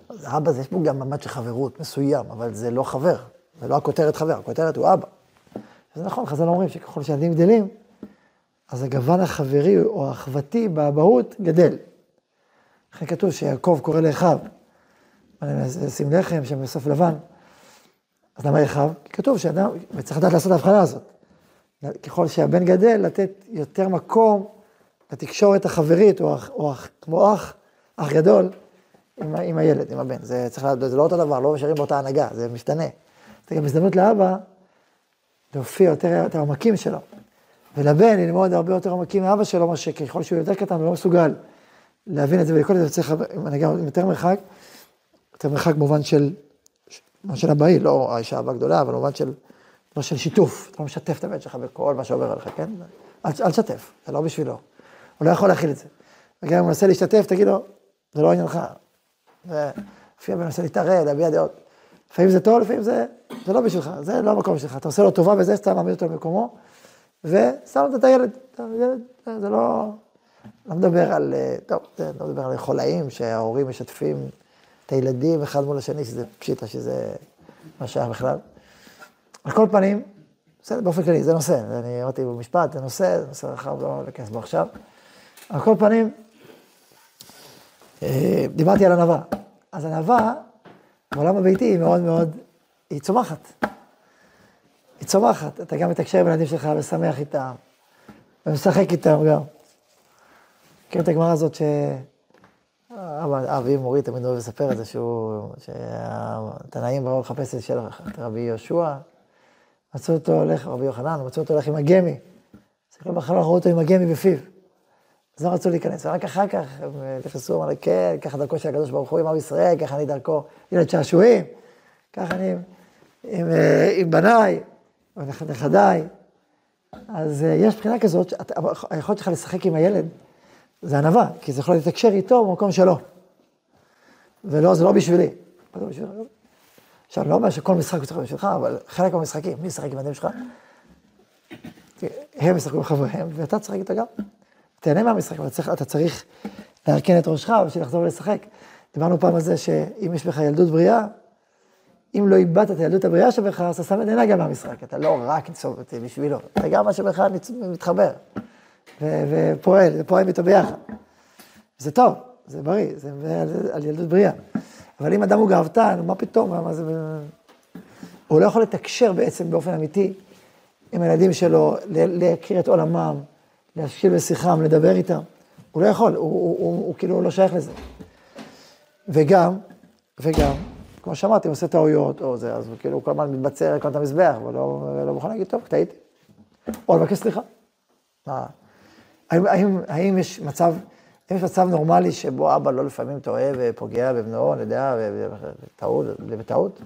אז אבא, זה יש פה גם ממד של חברות מסוים, אבל זה לא חבר. זה לא הכותרת חבר, הכותרת הוא אבא. זה נכון, חז"ל אומרים שככל שהילדים גדלים, אז הגוון החברי או האחוותי באבהות גדל. לכן כתוב שיעקב קורא לאחיו, שים לחם שם בסוף לבן. אז למה אחיו? כי כתוב שאדם, וצריך לדעת לעשות את ההבחנה הזאת. ככל שהבן גדל, לתת יותר מקום לתקשורת החברית, או, או כמו אח, אח גדול, עם, עם הילד, עם הבן. זה צריך זה לא אותו דבר, לא נשארים באותה הנהגה, זה משתנה. זה גם הזדמנות לאבא להופיע יותר, יותר עמקים שלו. ולבן ללמוד הרבה יותר עמקים מאבא שלו, מה שככל שהוא יותר קטן הוא לא מסוגל להבין את זה ולכל זה צריך עם יותר מרחק, יותר מרחק במובן של, במובן של הבאי, לא האישה אהבה גדולה, אבל במובן של, לא של שיתוף, אתה לא משתף את הבן שלך בכל מה שעובר עליך, כן? אל, אל תשתף, זה לא בשבילו, הוא לא יכול להכיל את זה. וגם אם הוא מנסה להשתתף, תגיד לו, זה לא עניינך. לפעמים הוא מנסה להתערב, להביע דעות. לפעמים זה טוב, לפעמים זה, זה לא בשבילך, זה לא המקום שלך. אתה עושה לו טובה בזה, סתם מעמיד אותו במקומו, ושם את הילד. ילד, זה לא, לא מדבר על, טוב, זה לא מדבר על חולאים שההורים משתפים את הילדים אחד מול השני, שזה פשיטה, שזה לא שייך בכלל. על כל פנים, בסדר, באופן כללי, זה נושא, אני אמרתי במשפט, זה נושא, זה נושא רחב, לא ניכנס בו עכשיו. על כל פנים, אה, דיברתי על ענווה. אז ענווה, בעולם הביתי היא מאוד מאוד, היא צומחת. היא צומחת, אתה גם מתקשר עם הילדים שלך ושמח איתם, ומשחק איתם גם. מכיר את הגמרא הזאת ש... אבי מורי תמיד אוהב לספר את זה, שהוא, שהתנאים באו לחפש את רבי יהושע, מצאו אותו הולך, רבי יוחנן, מצאו אותו הולך עם הגמי. הסתכלו בחלון, ראו אותו עם הגמי בפיו. אז לא רצו להיכנס, ורק אחר כך הם נכנסו, אמרו כן, ככה דרכו של הקדוש ברוך הוא עם עם ישראל, ככה אני דרכו ילד שעשועים, ככה אני עם, עם, אה, עם בניי, ונכדיי. אז אה, יש בחינה כזאת, היכולת שלך לשחק עם הילד, זה ענווה, כי זה יכול לתקשר איתו במקום שלו. ולא, זה לא בשבילי. עכשיו, לא אומר שכל משחק הוא צריך להיות בשבילך, אבל חלק מהמשחקים, מי ישחק עם הילדים שלך? הם ישחקו עם חבריהם, ואתה תשחק איתה גם. תהנה מהמשחק, אבל צריך, אתה צריך להרכן את ראשך בשביל לחזור לשחק. דיברנו פעם על זה שאם יש בך ילדות בריאה, אם לא איבדת את הילדות הבריאה שבך, אז אתה שם את עיניי גם מהמשחק. אתה לא רק ניצוב אותי בשבילו, אתה גם מה שבך מתחבר ופועל, ופועל איתו ביחד. זה טוב, זה בריא, זה על, ילדות בריאה. אבל אם אדם הוא גאוותן, מה פתאום, מה זה... הוא לא יכול לתקשר בעצם באופן אמיתי עם הילדים שלו, להכיר את עולמם, להשקיל בשיחם, לדבר איתם. הוא לא יכול, הוא, הוא, הוא, הוא כאילו לא שייך לזה. וגם, וגם, כמו שאמרתי, הוא עושה טעויות, או זה, אז הוא כאילו כל הזמן מתבצר, כל את המזבח, ולא לא מוכן להגיד, טוב, טעיתי. או לבקש סליחה. מה? האם, האם, האם יש מצב, האם יש מצב נורמלי שבו אבא לא לפעמים טועה ופוגע בבנו, אני יודע, בטעות, בטעות?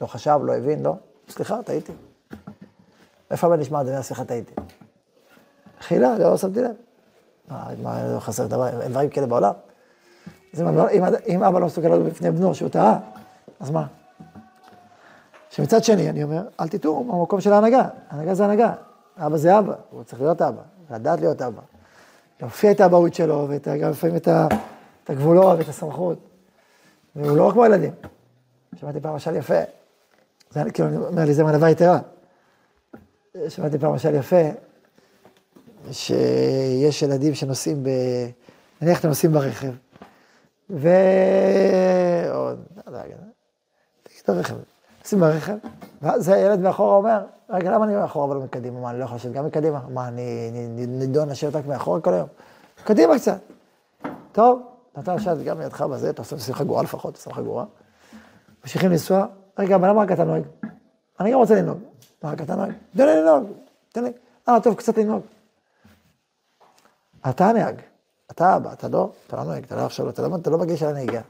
לא חשב, לא הבין, לא? סליחה, טעיתי. איפה הבן נשמע, אדוני, סליחה, טעיתי. חילה, לא שמתי לב. מה, לא חסר דבר, דברים כאלה בעולם. אם, אם, אם אבא לא מסתכל עליו בפני בנו שהוא טעה, אז מה? שמצד שני, אני אומר, אל תטעו במקום של ההנהגה. ההנהגה זה הנהגה. אבא זה אבא, הוא צריך להיות אבא, לדעת להיות אבא. להופיע את האבהות שלו, וגם לפעמים את, את הגבולות ואת הסמכות. והוא לא כמו ילדים. שמעתי פעם משל יפה, זה כאילו, אני אומר לי, זה מענווה יתרה. שמעתי פעם משל יפה, שיש ילדים שנוסעים ב... נניח אתם נוסעים ברכב, ו... או... לא יודע, תגיד הרכב, נוסעים ברכב, ואז הילד מאחורה אומר, רגע, למה אני מאחורה ולא מקדימה? מה, אני לא יכול לשבת גם מקדימה? מה, אני נידון לשבת רק מאחורה כל היום? קדימה קצת. טוב, נתן לשבת גם לידך בזה, אתה עושה לך גרורה לפחות, עושה לך גרורה. ממשיכים לנסוע, רגע, אבל למה רק אתה נוהג? אני גם רוצה לנהוג. מה רק אתה נוהג? תן לי לנהוג, תן לי. אה, טוב, קצת לנהוג. אתה הנהג, אתה אבא, אתה לא, אתה לא נוהג, אתה לא עכשיו, אתה לא, אתה לא של הנהיגה.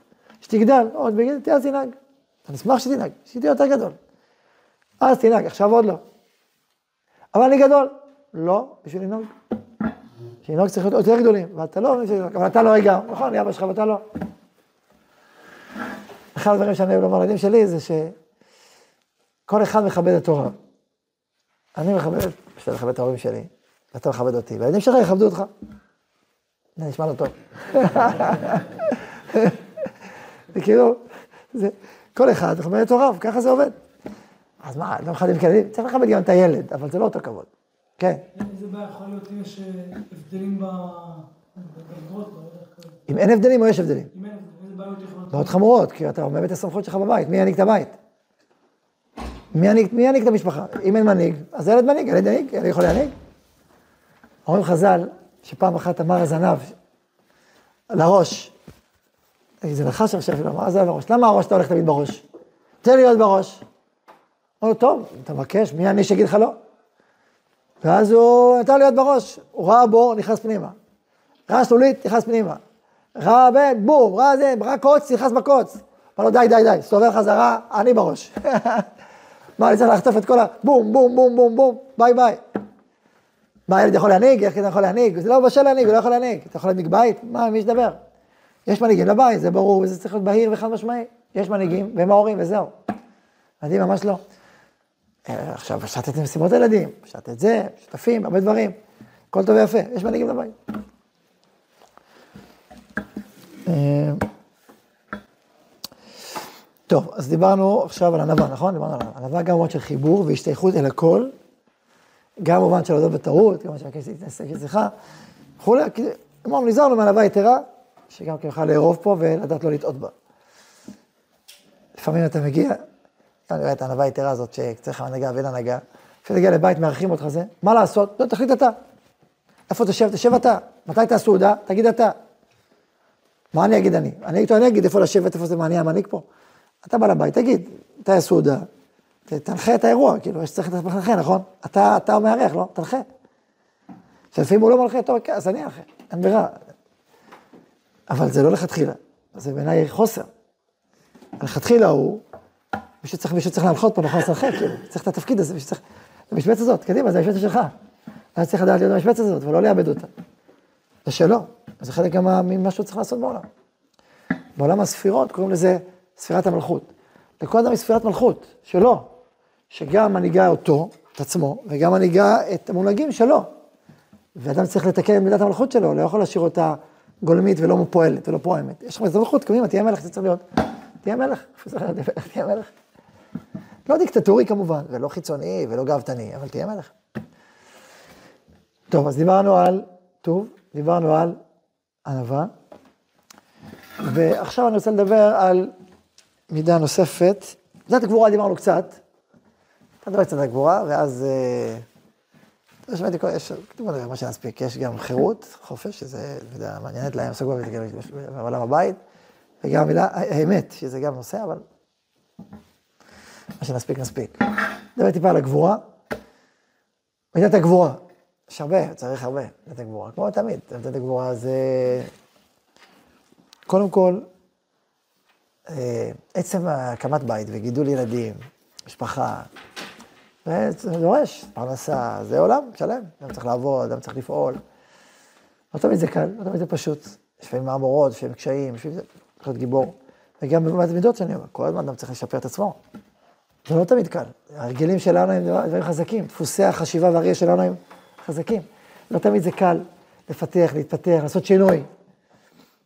שתגדל, עוד בגיל, אז תנהג. אני אשמח שתנהג, שתהיה יותר גדול. אז תנהג, עכשיו עוד לא. אבל אני גדול. לא, בשביל לנהוג. לנהוג צריך להיות יותר גדולים, ואתה לא, אבל אתה לא רגע, נכון, אני אבא שלך ואתה לא. אחד הדברים שאני אוהב לומר לילדים שלי זה שכל אחד מכבד את הוריו. אני מכבד, בשביל לכבד את ההורים שלי, ואתה מכבד אותי, והילדים שלך יכבדו אותך. זה נשמע לא טוב. זה כאילו, זה, כל אחד מכבד את הוריו, ככה זה עובד. אז מה, לא מכבדים כילדים? צריך לכבד גם את הילד, אבל זה לא אותו כבוד. כן. איזה בעיה יכול להיות אם יש אה, הבדלים בדרגות, לא. אם אין הבדלים או יש הבדלים? אם אין הבדלים, איזה בעיות מאוד חמורות, כי אתה מאבד את הסמכות שלך בבית, מי ינהיג את הבית? מי ינהיג, מי ינהיג את המשפחה? אם אין מנהיג, אז הילד מנהיג, ילד ינהיג, ילד יכול להנהיג. אומרים חז"ל, שפעם אחת אמר הזנב לראש, זה נחש עכשיו שלו, אמר הזנב לראש, למה הראש אתה הולך תמיד בראש? תן לי להיות בראש. אמר לו, טוב, אתה מבקש, מי אני שיגיד לך לא? ואז הוא נתן להיות בראש, הוא ראה בור, נכנס פנימה. ראה שלולית, נכנס פנימה. ראה בן, בום, ראה זה, ראה קוץ, נכנס בקוץ. אמר לו, די, די, די, סתובב חזרה, אני בראש. מה, אני צריך לחטוף את כל ה... בום, בום, בום, בום, בום, ביי ביי. מה, הילד יכול להנהיג? איך אתה יכול להנהיג? זה לא בשל להנהיג, הוא לא יכול להנהיג. אתה יכול להנהיג בית? מה, מי ידבר? יש מנהיגים לבית, זה ברור, וזה צריך להיות בהיר וחד משמעי. יש מנהיגים, והם ההורים, וזהו. ילדים ממש לא. אה, עכשיו, אפשר לתת משימות לילדים, אפשר לתת זה, שותפים, הרבה דברים. הכל טוב ויפה, יש מנהיגים לבית. אה, טוב, אז דיברנו עכשיו על ענווה, נכון? דיברנו על ענווה. גם במובן של חיבור והשתייכות אל הכל, גם במובן של להודות בטעות, גם במובן של הכסף להתנשק אצלך, וכולי, אמרנו, נזהרנו מענווה יתרה, שגם כן יוכל לארוב פה ולדעת לא לטעות בה. לפעמים אתה מגיע, אני רואה את הענווה היתרה הזאת, שצריך הנהגה ואין הנהגה, כשאתה תגיע לבית, מארחים אותך זה, מה לעשות? לא, תחליט אתה. איפה תשב? תשב אתה. מתי תעשו סעודה? תגיד אתה. מה אני אגיד אני? אני איתו, אני אגיד איפה לשבת, איפה זה מעניין המנהיג פה. אתה בא לבית, תגיד, מתי הסעודה? ת- תנחה את האירוע, כאילו, יש צריך לתת מנחה, נכון? אתה, אתה מארח, לא? תנחה. שלפעמים הוא לא מנחה, טוב, כן, אז אני אנחה, אין ברירה. אבל זה לא לכתחילה, זה בעיניי חוסר. לכתחילה הוא, מישהו צריך, מישהו צריך להנחות פה, נכון, לשחק, כאילו, צריך את התפקיד הזה, מישהו צריך, את המשבצת הזאת, קדימה, זה המשבצת שלך. אתה צריך לדעת להיות במשבצת הזאת, ולא לאבד אותה. זה שלו, זה חלק גם מה- ממה שהוא צריך לעשות בעולם. בעולם הספירות קוראים לזה ספירת המלכות. לכל אדם יש ספירת מלכות, שלו, שגם מנהיגה אותו, את עצמו, וגם מנהיגה את המונהגים שלו. ואדם צריך לתקן את מידת המלכות שלו, לא יכול להשאיר אותה גולמית ולא פועלת ולא פועמת. יש לך המלכות, קדימה, תהיה מלך, זה צריך להיות. תהיה מלך, תהיה מלך. לא דיקטטורי כמובן, ולא חיצוני ולא גאוותני, אבל תהיה מלך. טוב, אז דיברנו על טוב, דיברנו על ענווה, ועכשיו אני רוצה לדבר על מידה נוספת. מידת הגבורה דיברנו קצת, אתה מדבר קצת על הגבורה, ואז... יש באמת, יש, בוא נראה מה שנספיק, יש גם חירות, חופש, שזה, אתה יודע, מעניינת להם, סגור בעולם הבית, וגם המילה, האמת, שזה גם נושא, אבל מה שנספיק, נספיק. נדבר טיפה על הגבורה. מידת הגבורה, יש הרבה, צריך הרבה, מידת הגבורה, כמו תמיד, מידת הגבורה זה... קודם כל, אה, עצם הקמת בית וגידול ילדים, משפחה, זה דורש פרנסה, זה עולם שלם, אדם צריך לעבוד, אדם צריך לפעול. לא תמיד זה קל, לא תמיד זה פשוט. יש לפעמים מהמורות, לפעמים קשיים, לפעמים זה צריך להיות גיבור. וגם במעט מידות שאני אומר, כל הזמן אדם צריך לשפר את עצמו. זה לא תמיד קל. ההרגלים שלנו הם דברים חזקים, דפוסי החשיבה והראייה שלנו הם חזקים. לא תמיד זה קל לפתח, להתפתח, לעשות שינוי.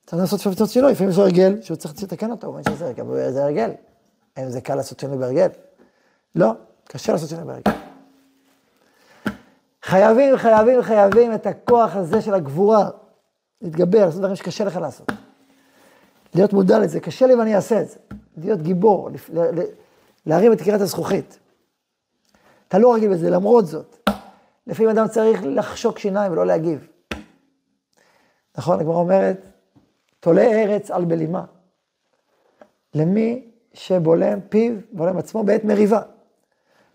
צריך לעשות לעשות שינוי, לפעמים יש לו הרגל שהוא צריך לתקן אותו, הוא אומר שזה הרגל, זה הרגל. האם זה קל לעשות שינוי בהרגל? לא, קשה לעשות שינוי בהרגל. חייבים, חייבים, חייבים את הכוח הזה של הגבורה, להתגבר, לעשות דברים שקשה לך לעשות. להיות מודע לזה, קשה לי ואני אעשה את זה. להיות גיבור, להרים את קריית הזכוכית. אתה לא רגיל בזה, למרות זאת. לפעמים אדם צריך לחשוק שיניים ולא להגיב. נכון, הגמרא אומרת, תולה ארץ על בלימה. למי שבולם פיו, בולם עצמו בעת מריבה.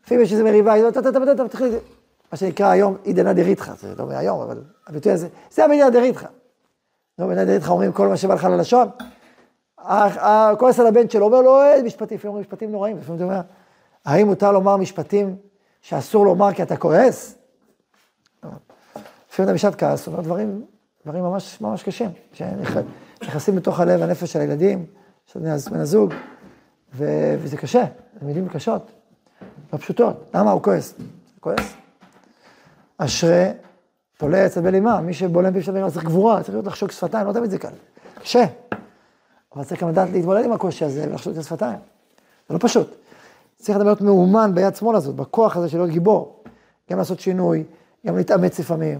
לפעמים יש איזו מריבה, מה שנקרא היום עידנא דריתחא, זה לא מהיום, אבל הביטוי הזה, זה עידנא דריתחא. לא בעידנא דריתחא אומרים כל מה שבא לך ללשון. כועס על הבן שלו, אומר לו, משפטים, לפעמים אומרים משפטים נוראים, לפעמים אתה אומר, האם מותר לומר משפטים שאסור לומר כי אתה כועס? לפעמים אתה בשעת כעס, אומר דברים, דברים ממש ממש קשים, שנכנסים לתוך הלב והנפש של הילדים, של בן הזוג, וזה קשה, זה מילים קשות, לא פשוטות. למה הוא כועס? כועס. אשרי תולה אצל בלימה, מי שבולם פיו בלימה צריך גבורה, צריך להיות לחשוק שפתיים, לא תמיד זה קל, קשה. אבל צריך גם לדעת להתמודד עם הקושי הזה ולחשוק את השפתיים. זה לא פשוט. צריך לדעת להיות מאומן ביד שמאל הזאת, בכוח הזה של להיות גיבור. גם לעשות שינוי, גם להתאמץ לפעמים.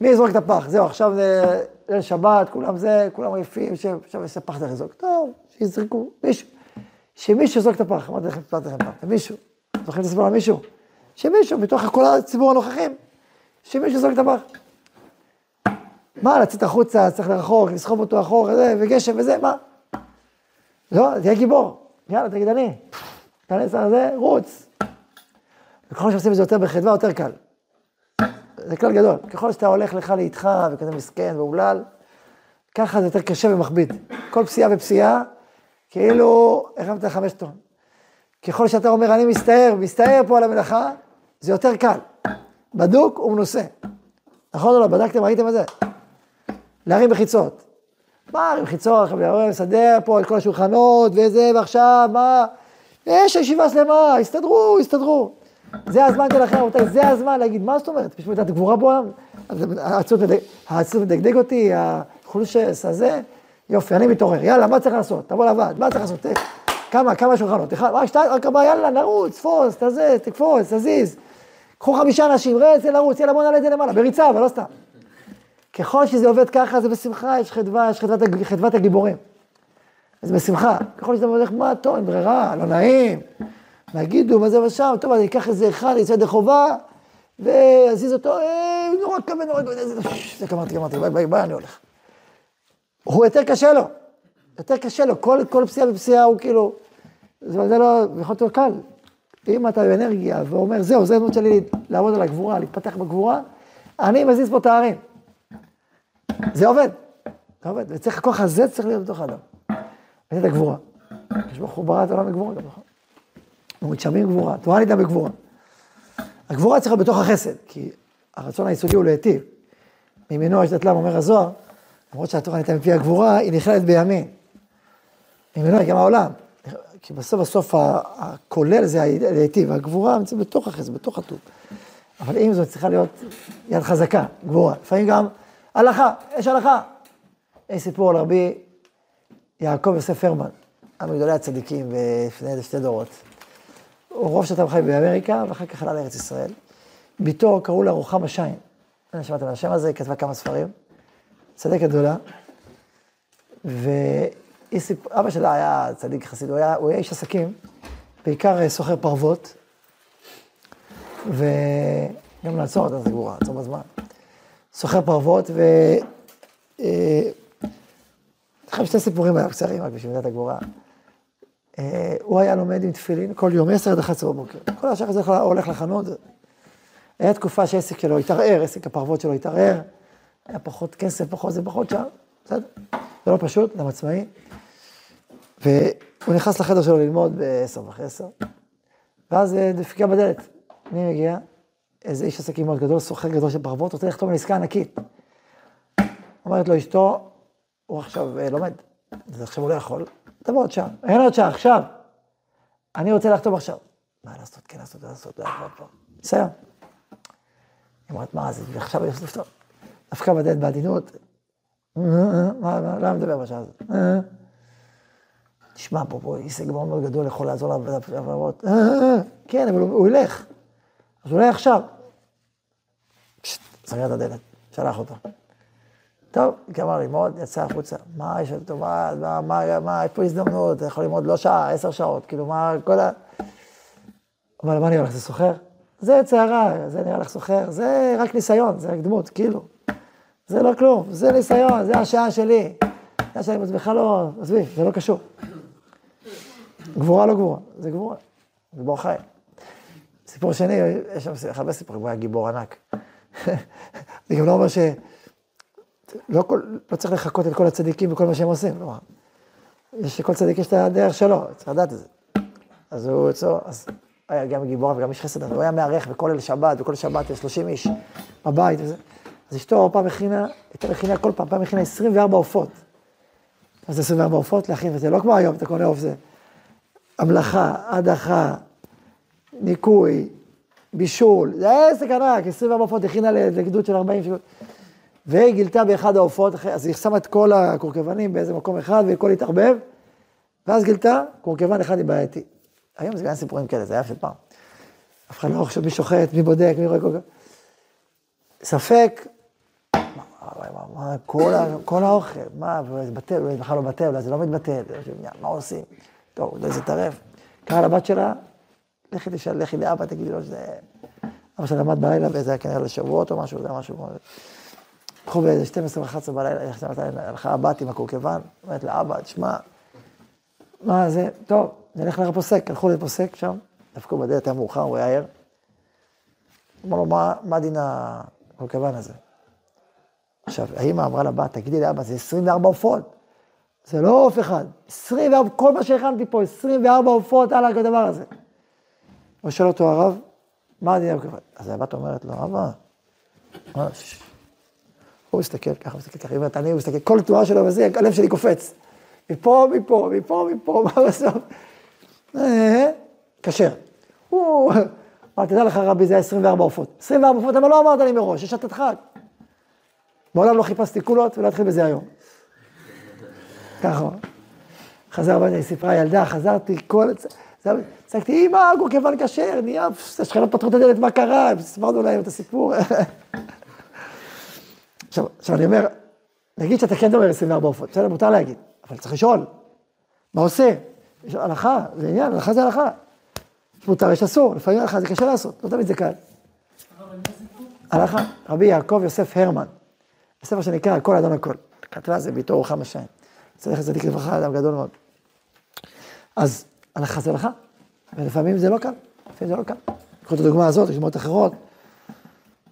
מי יזרוק את הפח? זהו, עכשיו זה ליל שבת, כולם זה, כולם עייפים, עכשיו יש פח צריך לזרוק. טוב, שיזרקו, מישהו. שמישהו יזרוק את הפח, אמרתי לכם, סיפרתי לכם פעם, מישהו. זוכרים את הסיפור על מישהו? שמישהו, בתוך כל הציבור הנוכחים, שמישהו יזרוק את הפח. מה, לצאת החוצה, צריך לרחוק, לסחוב אותו אחורה, זה, וגשם וזה, מה? לא, תהיה גיבור. יאללה, תגיד אני. תיכנס על זה, רוץ. וככל שעושים את זה יותר בחדווה, יותר קל. זה כלל גדול. ככל שאתה הולך לך לאיתך וכזה מסכן ואומלל, ככה זה יותר קשה ומכביד. כל פסיעה ופסיעה, כאילו הרמת חמש טון. ככל שאתה אומר, אני מסתער, מסתער פה על המלאכה, זה יותר קל. בדוק ומנוסה. נכון או לא? בדקתם, ראיתם את זה? להרים מחיצות. מה להרים מחיצות, לסדר פה את כל השולחנות וזה, ועכשיו, מה? יש ישיבה שלמה, הסתדרו, הסתדרו. זה הזמן שלכם, רבותיי, זה הזמן להגיד, מה זאת אומרת? פה את הגבורה בעולם? העצות מדג- העצות מדגדג אותי, החולשס הזה, יופי, אני מתעורר, יאללה, מה צריך לעשות? תבוא לוועד, מה צריך לעשות? אה, כמה, כמה שולחנות? אחד, רק שתיים, רק ארבעה, יאללה, נרוץ, תפוס, תזה, תקפוץ, תזיז. קחו חמישה אנשים, רץ, יאללה, לרוץ, יאללה, בוא נעלה את זה למעלה, בריצה, אבל לא סתם. ככל שזה עובד ככה, זה בשמחה, יש חדווה, יש חדוות, חדוות הגיבורים. אז בשמחה. ככל שאתה הולך, מה, טוב, אין ברירה, לא נעים. מה יגידו, מה זה ושם, טוב, אני אקח איזה אחד, יצא ידי חובה, ואזיז אותו, אה, נורא כבד, נורא כבד, זה- זה גמרתי, גמרתי, ביי, ביי, ביי, אני הולך. הוא יותר קשה לו, יותר קשה לו, כל, כל פסיעה ופסיעה הוא כאילו, זה, זה לא, יכול להיות קל. אם אתה באנרגיה ואומר, זהו, זה הדמות שלי לעבוד על הגבורה, להתפתח בגבורה, אני מזיז פה את הערים. זה עובד, זה עובד, וצריך, הכוח הזה צריך להיות בתוך האדם. וזה את הגבורה. יש ברוך הוא ברא את העולם בגבורה גם, נכון? ומתשמים גבורה, תורה ניתן בגבורה. הגבורה צריכה להיות בתוך החסד, כי הרצון היסודי הוא להיטיב. מימינו יש דתלם, אומר הזוהר, למרות שהתורה ניתן מפי הגבורה, היא נכללת בימין. מימינו היא גם העולם. כי בסוף בסוף הכולל זה להיטיב, הגבורה נמצאת בתוך החסד, בתוך הטוב. אבל עם זאת צריכה להיות יד חזקה, גבורה. לפעמים גם הלכה, יש הלכה. יש סיפור על רבי יעקב יוסף הרמן, אחד מגדולי הצדיקים לפני שתי דורות. הוא רוב שנתיים חי באמריקה, ואחר כך עלה לארץ ישראל. בתו קראו לה רוחמה שיין. אני שמעתם על השם הזה, היא כתבה כמה ספרים. צדקת גדולה. והיא אבא שלה היה צדיק חסיד, הוא היה, הוא היה איש עסקים, בעיקר אה, סוחר פרוות, וגם לעצור אותה זה גבורה, לעצור בזמן. סוחר פרוות, ו... אה, לכם שתי סיפורים עליו קצרים, רק בשביל מידת הגבורה. אה, הוא היה לומד עם תפילין כל יום, 10 עד 11 בבוקר. כל השאר הזה הולך לחנות. היה תקופה שהעסק שלו התערער, עסק הפרוות שלו התערער, היה פחות כסף, פחות זה, פחות שם, בסדר? זה לא פשוט, אדם עצמאי. והוא נכנס לחדר שלו ללמוד ב-10 ואחרי 10, ואז אה, דפיקה בדלת. מי מגיע? איזה איש עסקים מאוד גדול, סוחר גדול של פרוות, רוצה לחתום על עסקה ענקית. אומרת לו אשתו, הוא עכשיו אה, לומד, אז עכשיו הוא לא יכול, תבוא עוד שעה, אין עוד שעה, עכשיו. אני רוצה לחתום עכשיו. מה לעשות, כן לעשות, לא לעשות, לא פה. ניסיון. היא אומרת, מה זה, עכשיו יש לפתור. דווקא בדלת בעדינות, מה, מה, למה מדבר בשעה הזאת? תשמע, פה, פה הישג מאוד מאוד גדול יכול לעזור לעבוד. כן, אבל הוא ילך. אז אולי עכשיו. סגר את הדלת, שלח אותו. טוב, גמר ללמוד, יצא החוצה. מה יש לו, מה, מה, מה, מה, יש פה הזדמנות, אתה יכול ללמוד לא שעה, עשר שעות, כאילו, מה, כל ה... אבל מה נראה לך, זה סוחר? זה צערה, זה נראה לך סוחר, זה רק ניסיון, זה רק דמות, כאילו. זה לא כלום, זה ניסיון, זה השעה שלי. השעה שלי בכלל לא, עזבי, זה לא קשור. גבורה לא גבורה, זה גבורה, גיבור חי. סיפור שני, יש שם הרבה סיפורים, הוא היה גיבור ענק. אני גם לא אומר ש... לא, כל, לא צריך לחכות את כל הצדיקים וכל מה שהם עושים, לא. יש לכל צדיק יש את הדרך שלו, צריך לדעת את זה. אז הוא אצלו, אז היה גם גיבור וגם איש חסד, הוא היה מארח בכל ליל שבת, וכל שבת יש 30 איש בבית וזה. אז אשתו פעם הכינה, הייתה מכינה כל פעם, פעם הכינה 24 עופות. אז זה 24 עופות להכין, וזה לא כמו היום, אתה קונה עוף, זה המלאכה, הדחה, ניקוי, בישול, זה היה עסק ענק, 24 עופות הכינה לגדוד של 40 שעות. והיא גילתה באחד העופות, אז היא שמה את כל הקורקבנים באיזה מקום אחד, והכל התערבב, ואז גילתה, קורקבן אחד היא בעייתי. היום זה גם סיפורים כאלה, זה היה של פעם. אף אחד לא חושב מי שוחט, מי בודק, מי רואה קורקבן. ספק, כל, האוכל, מה, זה בטל, זה בכלל לא בטל, זה לא מתבטל, מה עושים? טוב, אולי זה טרף. קרא לבת שלה, לכי תשאל, לכי לאבא, תגידי לו שזה... אבא שלה למד בלילה, וזה היה כנראה לשבועות או משהו, זה היה משהו כמו... הלכו באיזה 12 11 בלילה, הלכה הבת עם הקורקבן, אומרת לאבא, תשמע, מה זה, טוב, נלך לפוסק, הלכו לפוסק שם, דפקו בדלת, היה מאוחר, הוא היה ער. אמר לו, מה דין הקורקבן הזה? עכשיו, האמא אמרה לבת, תגידי לאבא, זה 24 עופות. זה לא עוף אחד, 24, כל מה שהכנתי פה, 24 עופות על הדבר הזה. הוא שואל אותו הרב, מה הדין הקורקבן? אז הבת אומרת לו, אבא, מה, הוא מסתכל ככה, מסתכל ככה, היא אומרת, אני, מסתכל, כל תנועה שלו וזה, הלב שלי קופץ. מפה, מפה, מפה, מפה, מה בסוף? אה, כשר. הוא, אמר, תדע לך רבי, זה היה 24 עופות. 24 עופות, אבל לא אמרת לי מראש, יש שתת חג. מעולם לא חיפשתי קולות ולא אתחיל בזה היום. ככה. חזר היא סיפרה, ילדה, חזרתי, כל... צעקתי, אמא, גורקבן כשר, נהיה, השכנות פתחו את הדלת, מה קרה? סיפרנו להם את הסיפור. עכשיו, אני אומר, נגיד שאתה כן אומר 24 עופות, בסדר, מותר להגיד, אבל צריך לשאול, מה עושה? יש הלכה, זה עניין, הלכה זה הלכה. מותר, יש אסור, לפעמים הלכה זה קשה לעשות, לא תמיד זה קל. הלכה, רבי יעקב יוסף הרמן, בספר שנקרא הכל אדון הכל, כתבה זה ביתו רוחם השם, צריך לצדיק לברכה, אדם גדול מאוד. אז הלכה זה הלכה, ולפעמים זה לא קל, לפעמים זה לא קל. קחו את הדוגמה הזאת, יש דוגמאות אחרות,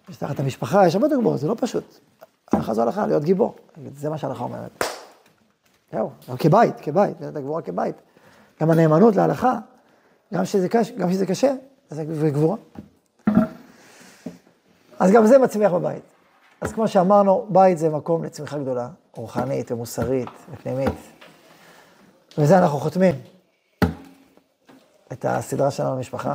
יש תחת המשפחה, יש הרבה דוגמאות, זה לא פשוט. הלכה זו הלכה, להיות גיבור. זה מה שההלכה אומרת. זהו, גם כבית, כבית, את הגבורה כבית. גם הנאמנות להלכה, גם כשזה קשה, גם כשזה קשה, זה גבורה. אז גם זה מצמיח בבית. אז כמו שאמרנו, בית זה מקום לצמיחה גדולה, רוחנית ומוסרית ופנימית. וזה אנחנו חותמים את הסדרה שלנו במשפחה.